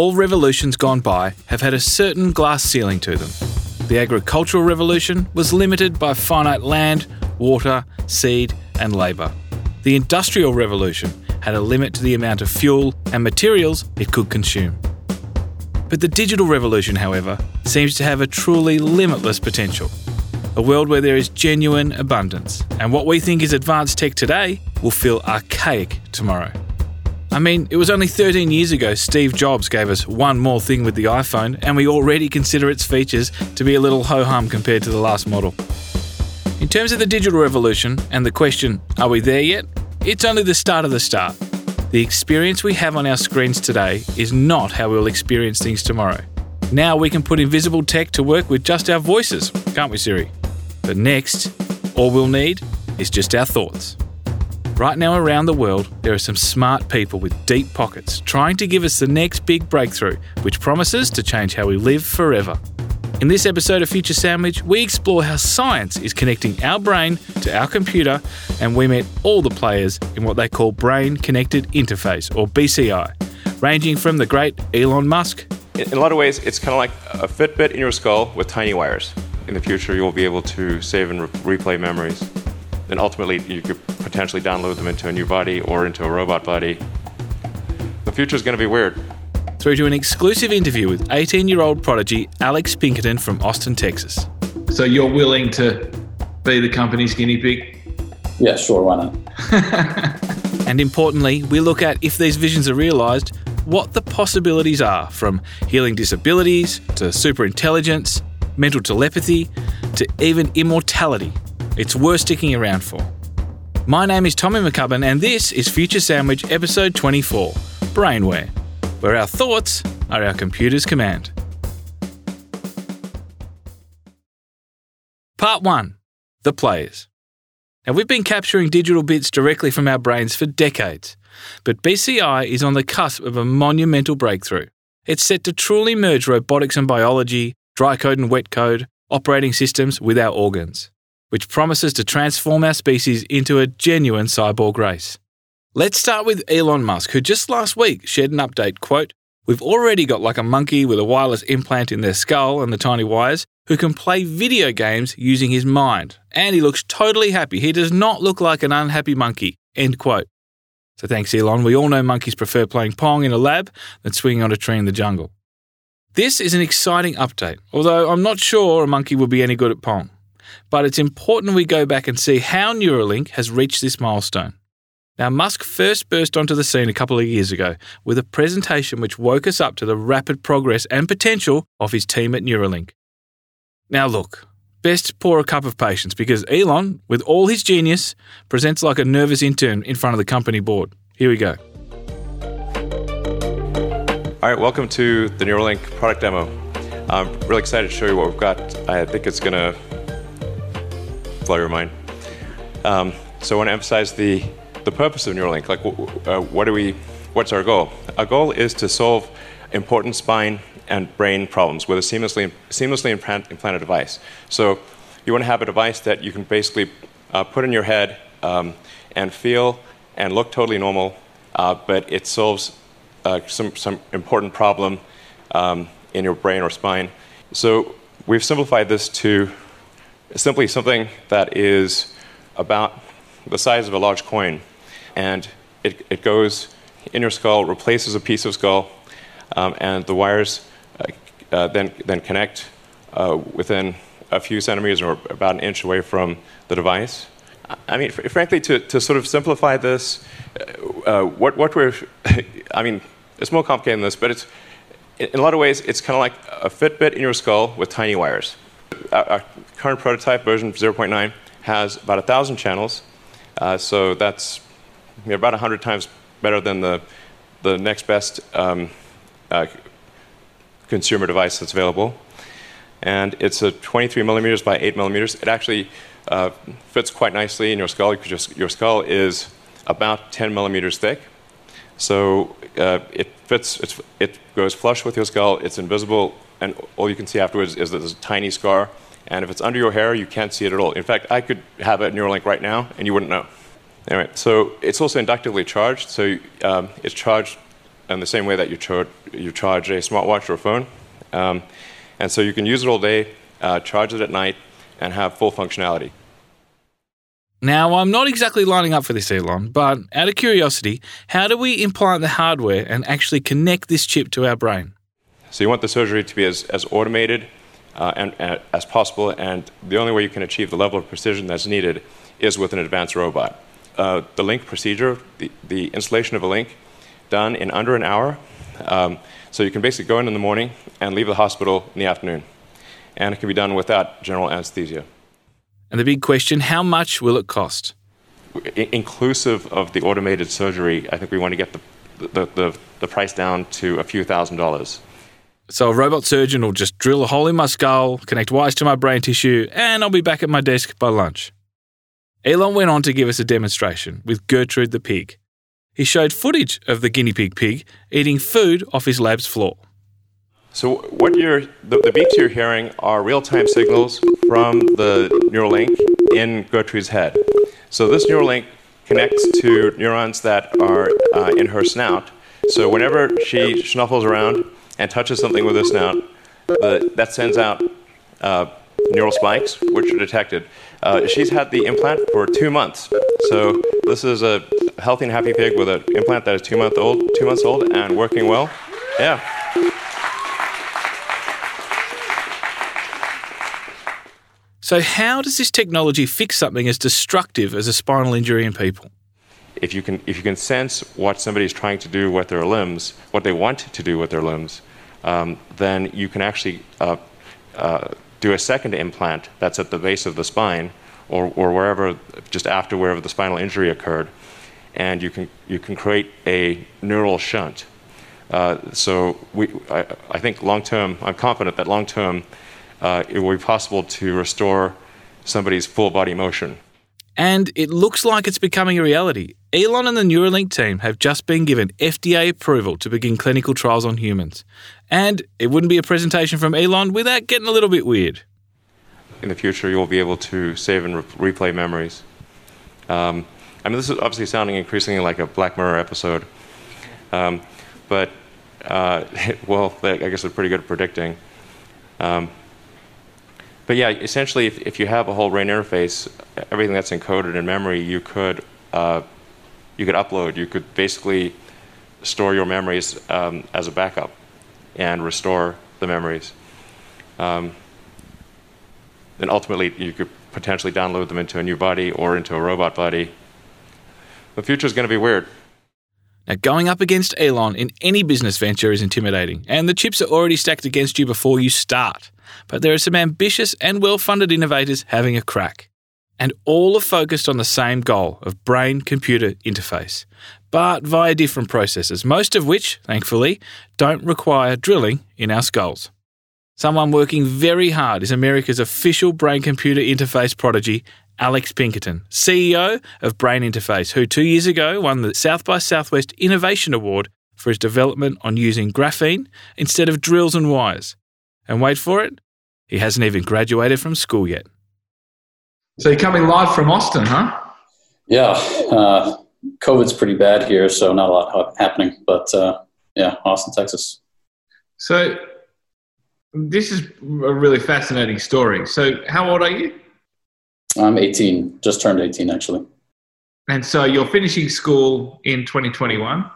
all revolutions gone by have had a certain glass ceiling to them. The agricultural revolution was limited by finite land, water, seed, and labour. The industrial revolution had a limit to the amount of fuel and materials it could consume. But the digital revolution, however, seems to have a truly limitless potential. A world where there is genuine abundance, and what we think is advanced tech today will feel archaic tomorrow. I mean, it was only 13 years ago Steve Jobs gave us one more thing with the iPhone, and we already consider its features to be a little ho hum compared to the last model. In terms of the digital revolution and the question, are we there yet? It's only the start of the start. The experience we have on our screens today is not how we'll experience things tomorrow. Now we can put invisible tech to work with just our voices, can't we, Siri? But next, all we'll need is just our thoughts. Right now, around the world, there are some smart people with deep pockets trying to give us the next big breakthrough, which promises to change how we live forever. In this episode of Future Sandwich, we explore how science is connecting our brain to our computer, and we meet all the players in what they call Brain Connected Interface, or BCI, ranging from the great Elon Musk. In a lot of ways, it's kind of like a Fitbit in your skull with tiny wires. In the future, you'll be able to save and re- replay memories. And ultimately, you could potentially download them into a new body or into a robot body. The future is going to be weird through to an exclusive interview with 18 year old prodigy Alex Pinkerton from Austin, Texas. So you're willing to be the company's guinea pig? Yeah, sure, why not? and importantly, we look at if these visions are realised, what the possibilities are from healing disabilities to superintelligence, mental telepathy, to even immortality. It's worth sticking around for. My name is Tommy McCubbin, and this is Future Sandwich Episode 24 Brainware where our thoughts are our computer's command. Part 1 The Players. Now, we've been capturing digital bits directly from our brains for decades, but BCI is on the cusp of a monumental breakthrough. It's set to truly merge robotics and biology, dry code and wet code, operating systems with our organs, which promises to transform our species into a genuine cyborg race. Let's start with Elon Musk, who just last week shared an update quote, We've already got like a monkey with a wireless implant in their skull and the tiny wires who can play video games using his mind. And he looks totally happy. He does not look like an unhappy monkey. End quote. So thanks, Elon. We all know monkeys prefer playing Pong in a lab than swinging on a tree in the jungle. This is an exciting update, although I'm not sure a monkey would be any good at Pong. But it's important we go back and see how Neuralink has reached this milestone. Now, Musk first burst onto the scene a couple of years ago with a presentation which woke us up to the rapid progress and potential of his team at Neuralink. Now, look, best pour a cup of patience because Elon, with all his genius, presents like a nervous intern in front of the company board. Here we go. All right, welcome to the Neuralink product demo. I'm really excited to show you what we've got. I think it's going to blow your mind. Um, so I want to emphasize the the purpose of Neuralink. Like, uh, what do we? What's our goal? Our goal is to solve important spine and brain problems with a seamlessly seamlessly implanted device. So, you want to have a device that you can basically uh, put in your head um, and feel and look totally normal, uh, but it solves uh, some some important problem um, in your brain or spine. So, we've simplified this to simply something that is about the size of a large coin and it, it goes in your skull, replaces a piece of skull, um, and the wires uh, uh, then, then connect uh, within a few centimeters or about an inch away from the device. I mean, fr- frankly, to, to sort of simplify this, uh, uh, what, what we're, I mean, it's more complicated than this, but it's, in a lot of ways, it's kind of like a Fitbit in your skull with tiny wires. Our, our current prototype, version 0.9, has about 1,000 channels. Uh, so that's you about 100 times better than the, the next best um, uh, consumer device that's available. And it's a 23 millimeters by 8 millimeters. It actually uh, fits quite nicely in your skull because your, your, skull is about 10 millimeters thick. So uh, it fits, it goes flush with your skull, it's invisible, and all you can see afterwards is that there's a tiny scar. And if it's under your hair, you can't see it at all. In fact, I could have a Neuralink right now, and you wouldn't know. Anyway, so it's also inductively charged, so um, it's charged in the same way that you, char- you charge a smartwatch or a phone. Um, and so you can use it all day, uh, charge it at night, and have full functionality. Now, I'm not exactly lining up for this, Elon, but out of curiosity, how do we implant the hardware and actually connect this chip to our brain? So you want the surgery to be as, as automated uh, and, and, as possible, and the only way you can achieve the level of precision that's needed is with an advanced robot. Uh, the link procedure, the, the installation of a link, done in under an hour. Um, so you can basically go in in the morning and leave the hospital in the afternoon. And it can be done without general anesthesia. And the big question how much will it cost? Inclusive of the automated surgery, I think we want to get the, the, the, the price down to a few thousand dollars. So a robot surgeon will just drill a hole in my skull, connect wires to my brain tissue, and I'll be back at my desk by lunch. Elon went on to give us a demonstration with Gertrude the pig. He showed footage of the guinea pig pig eating food off his lab's floor. So what you're the, the beeps you're hearing are real-time signals from the Neuralink in Gertrude's head. So this Neuralink connects to neurons that are uh, in her snout. So whenever she snuffles around and touches something with her snout, the, that sends out uh, neural spikes, which are detected. Uh, she's had the implant for two months. So this is a healthy and happy pig with an implant that is two month old, two months old, and working well. Yeah. So, how does this technology fix something as destructive as a spinal injury in people? If you can, if you can sense what somebody is trying to do with their limbs, what they want to do with their limbs, um, then you can actually uh, uh, do a second implant that's at the base of the spine or, or wherever, just after wherever the spinal injury occurred, and you can, you can create a neural shunt. Uh, so we, I, I think long term, I'm confident that long term, uh, it will be possible to restore somebody's full body motion. And it looks like it's becoming a reality. Elon and the Neuralink team have just been given FDA approval to begin clinical trials on humans. And it wouldn't be a presentation from Elon without getting a little bit weird. In the future, you'll be able to save and re- replay memories. Um, I mean, this is obviously sounding increasingly like a Black Mirror episode. Um, but, uh, well, I guess they're pretty good at predicting. Um, but yeah, essentially, if, if you have a whole brain interface, everything that's encoded in memory, you could uh, you could upload. You could basically store your memories um, as a backup and restore the memories. Um, and ultimately, you could potentially download them into a new body or into a robot body. The future is going to be weird. Now, going up against Elon in any business venture is intimidating, and the chips are already stacked against you before you start. But there are some ambitious and well funded innovators having a crack. And all are focused on the same goal of brain computer interface, but via different processes, most of which, thankfully, don't require drilling in our skulls. Someone working very hard is America's official brain computer interface prodigy, Alex Pinkerton, CEO of Brain Interface, who two years ago won the South by Southwest Innovation Award for his development on using graphene instead of drills and wires. And wait for it, he hasn't even graduated from school yet. So you're coming live from Austin, huh? Yeah, uh, COVID's pretty bad here, so not a lot happening. But uh, yeah, Austin, Texas. So this is a really fascinating story. So how old are you? I'm 18, just turned 18 actually. And so you're finishing school in 2021,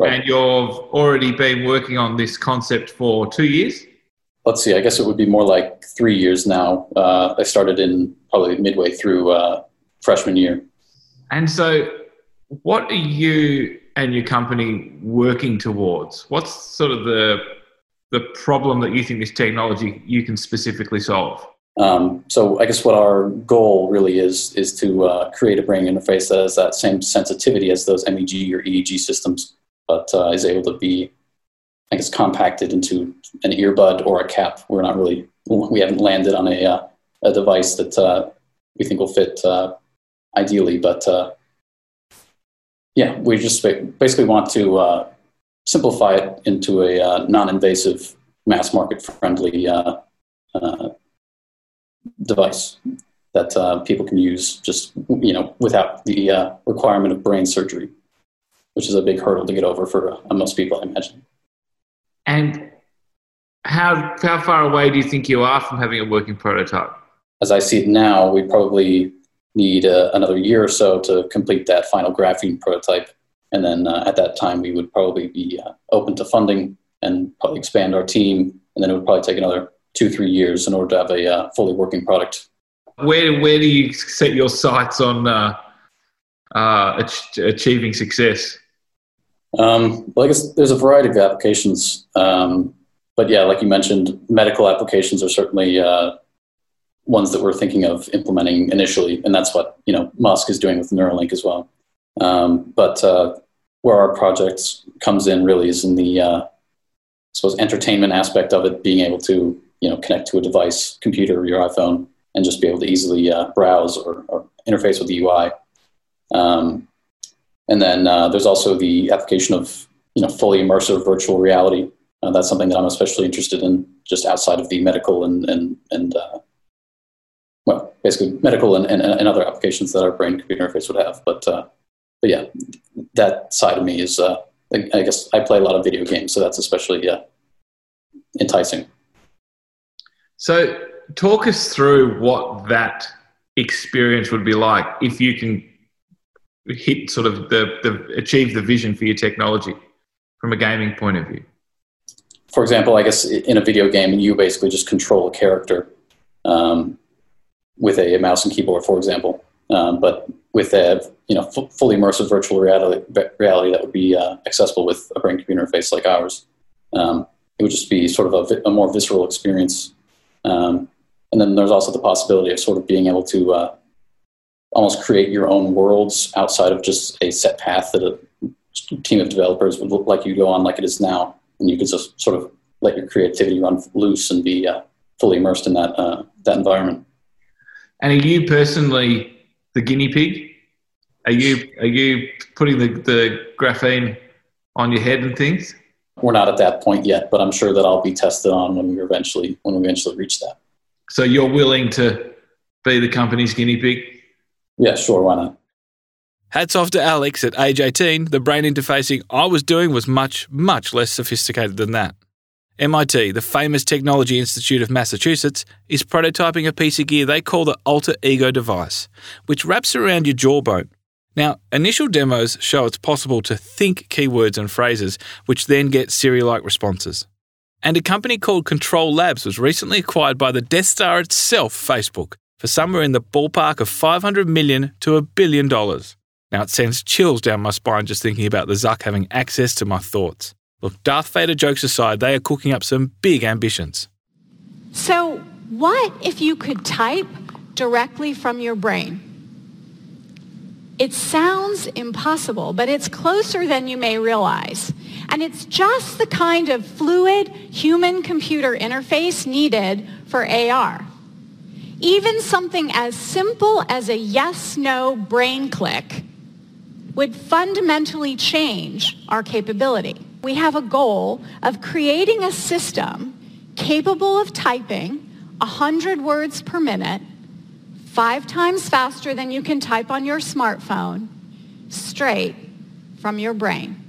Right. and you've already been working on this concept for two years. Let's see. I guess it would be more like three years now. Uh, I started in probably midway through uh, freshman year. And so, what are you and your company working towards? What's sort of the the problem that you think this technology you can specifically solve? Um, so I guess what our goal really is is to uh, create a brain interface that has that same sensitivity as those MEG or EEG systems, but uh, is able to be, guess, compacted into an earbud or a cap. We're not really, we haven't landed on a uh, a device that uh, we think will fit uh, ideally, but uh, yeah, we just basically want to uh, simplify it into a non-invasive, mass market friendly device that uh, people can use just you know without the uh, requirement of brain surgery. which is a big hurdle to get over for uh, most people, I imagine. And how how far away do you think you are from having a working prototype? As I see it now, we probably need uh, another year or so to complete that final graphene prototype, and then uh, at that time we would probably be uh, open to funding and probably expand our team, and then it would probably take another two three years in order to have a uh, fully working product. Where where do you set your sights on uh, uh, achieving success? Um, well, I guess there's a variety of applications. Um, but yeah, like you mentioned, medical applications are certainly uh, ones that we're thinking of implementing initially, and that's what you know Musk is doing with Neuralink as well. Um, but uh, where our project comes in really is in the uh, I suppose entertainment aspect of it, being able to you know connect to a device, computer, your iPhone, and just be able to easily uh, browse or, or, interface with the UI. Um, and then uh, there's also the application of you know fully immersive virtual reality. Uh, that's something that I'm especially interested in, just outside of the medical and and and uh, well, basically medical and, and, and, other applications that our brain computer interface would have. But uh, but yeah, that side of me is uh, I guess I play a lot of video games, so that's especially uh, enticing. So talk us through what that experience would be like if you can hit sort of the, the achieve the vision for your technology from a gaming point of view? For example, I guess in a video game, and you basically just control a character um, with a, mouse and keyboard, for example. Um, but with a you know f- fully immersive virtual reality, reality that would be uh, accessible with a brain computer interface like ours, um, it would just be sort of a, a more visceral experience. Um, and then there's also the possibility of sort of being able to uh, almost create your own worlds outside of just a set path that a team of developers would look like you go on like it is now. And you could just sort of let your creativity run loose and be uh, fully immersed in that, uh, that environment. And are you personally the guinea pig? Are you, are you putting the, the graphene on your head and things? We're not at that point yet, but I'm sure that I'll be tested on when we eventually when we eventually reach that. So you're willing to be the company's guinea pig? Yeah, sure. Why not? Hats off to Alex at age 18. The brain interfacing I was doing was much, much less sophisticated than that. MIT, the famous Technology Institute of Massachusetts, is prototyping a piece of gear they call the Alter Ego device, which wraps around your jawbone. Now, initial demos show it's possible to think keywords and phrases, which then get Siri like responses. And a company called Control Labs was recently acquired by the Death Star itself, Facebook, for somewhere in the ballpark of 500 million to a billion dollars. Now it sends chills down my spine just thinking about the Zuck having access to my thoughts. Look, Darth Vader jokes aside, they are cooking up some big ambitions. So, what if you could type directly from your brain? It sounds impossible, but it's closer than you may realize. And it's just the kind of fluid human-computer interface needed for AR. Even something as simple as a yes-no brain click would fundamentally change our capability. We have a goal of creating a system capable of typing 100 words per minute, five times faster than you can type on your smartphone, straight from your brain.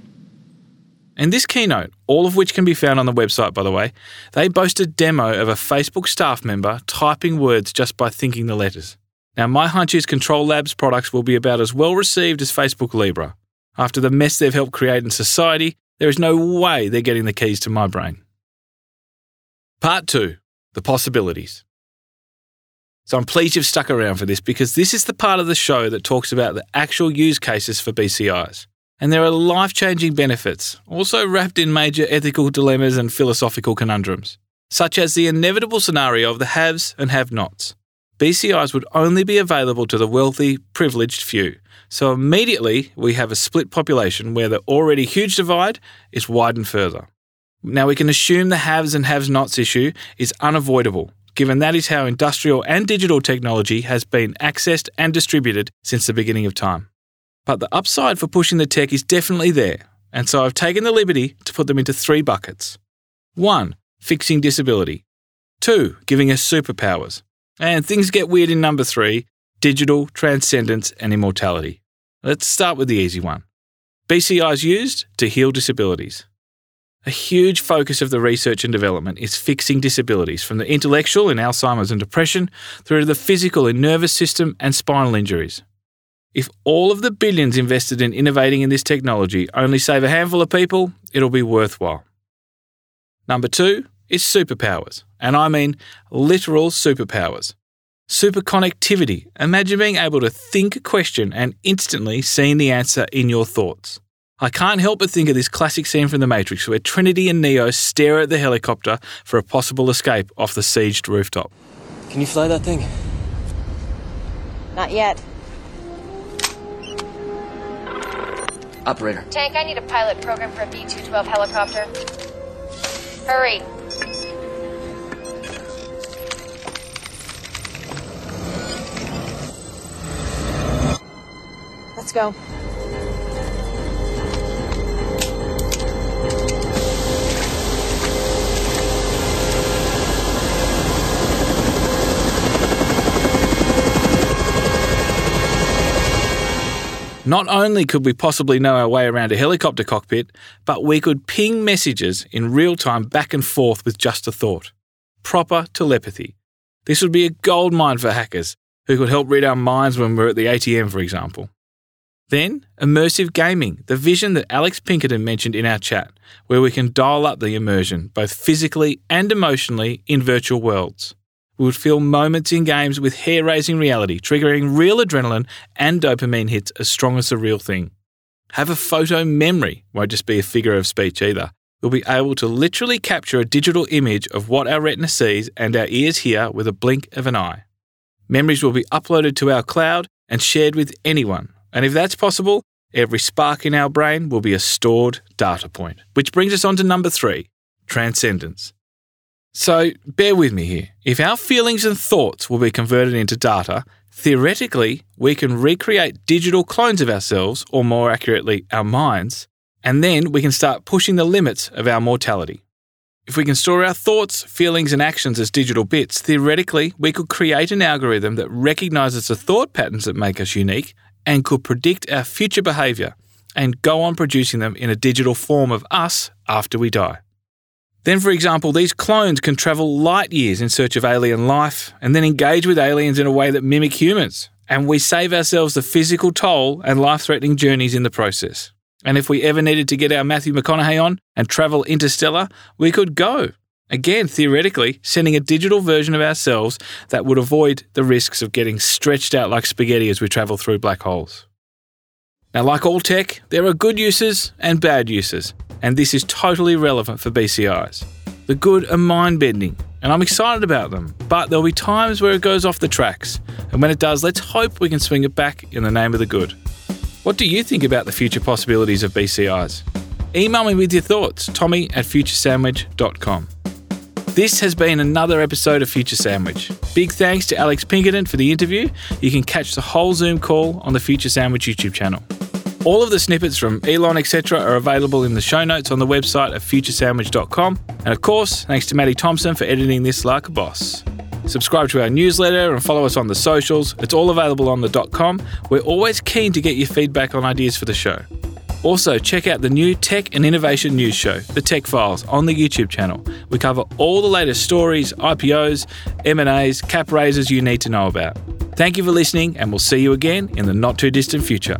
In this keynote, all of which can be found on the website, by the way, they boast a demo of a Facebook staff member typing words just by thinking the letters. Now, my hunch is Control Labs products will be about as well received as Facebook Libra. After the mess they've helped create in society, there is no way they're getting the keys to my brain. Part 2 The Possibilities. So I'm pleased you've stuck around for this because this is the part of the show that talks about the actual use cases for BCIs and there are life changing benefits, also wrapped in major ethical dilemmas and philosophical conundrums, such as the inevitable scenario of the haves and have nots. BCIs would only be available to the wealthy, privileged few, so immediately we have a split population where the already huge divide is widened further. Now we can assume the haves and have nots issue is unavoidable, given that is how industrial and digital technology has been accessed and distributed since the beginning of time. But the upside for pushing the tech is definitely there, and so I've taken the liberty to put them into three buckets. One, fixing disability. Two, giving us superpowers. And things get weird in number three digital, transcendence, and immortality. Let's start with the easy one. BCI is used to heal disabilities. A huge focus of the research and development is fixing disabilities from the intellectual in Alzheimer's and depression through to the physical in nervous system and spinal injuries. If all of the billions invested in innovating in this technology only save a handful of people, it'll be worthwhile. Number two is superpowers, and I mean literal superpowers. Superconnectivity. Imagine being able to think a question and instantly seeing the answer in your thoughts. I can't help but think of this classic scene from The Matrix where Trinity and Neo stare at the helicopter for a possible escape off the sieged rooftop. Can you fly that thing? Not yet. Operator. Tank, I need a pilot program for a B 212 helicopter. Hurry. Let's go. Not only could we possibly know our way around a helicopter cockpit, but we could ping messages in real time back and forth with just a thought. Proper telepathy. This would be a goldmine for hackers who could help read our minds when we're at the ATM, for example. Then, immersive gaming, the vision that Alex Pinkerton mentioned in our chat, where we can dial up the immersion, both physically and emotionally, in virtual worlds. We would feel moments in games with hair raising reality, triggering real adrenaline and dopamine hits as strong as the real thing. Have a photo memory, won't just be a figure of speech either. We'll be able to literally capture a digital image of what our retina sees and our ears hear with a blink of an eye. Memories will be uploaded to our cloud and shared with anyone. And if that's possible, every spark in our brain will be a stored data point. Which brings us on to number three transcendence. So bear with me here. If our feelings and thoughts will be converted into data, theoretically, we can recreate digital clones of ourselves, or more accurately, our minds, and then we can start pushing the limits of our mortality. If we can store our thoughts, feelings, and actions as digital bits, theoretically, we could create an algorithm that recognizes the thought patterns that make us unique and could predict our future behavior and go on producing them in a digital form of us after we die. Then, for example, these clones can travel light years in search of alien life and then engage with aliens in a way that mimic humans. And we save ourselves the physical toll and life threatening journeys in the process. And if we ever needed to get our Matthew McConaughey on and travel interstellar, we could go. Again, theoretically, sending a digital version of ourselves that would avoid the risks of getting stretched out like spaghetti as we travel through black holes. Now, like all tech, there are good uses and bad uses, and this is totally relevant for BCIs. The good are mind bending, and I'm excited about them, but there'll be times where it goes off the tracks, and when it does, let's hope we can swing it back in the name of the good. What do you think about the future possibilities of BCIs? Email me with your thoughts, tommy at futuresandwich.com. This has been another episode of Future Sandwich. Big thanks to Alex Pinkerton for the interview. You can catch the whole Zoom call on the Future Sandwich YouTube channel. All of the snippets from Elon, etc., are available in the show notes on the website at futuresandwich.com. And of course, thanks to Maddie Thompson for editing this like a boss. Subscribe to our newsletter and follow us on the socials. It's all available on the .com. We're always keen to get your feedback on ideas for the show. Also, check out the new tech and innovation news show, The Tech Files, on the YouTube channel. We cover all the latest stories, IPOs, M&As, cap raises you need to know about. Thank you for listening, and we'll see you again in the not too distant future.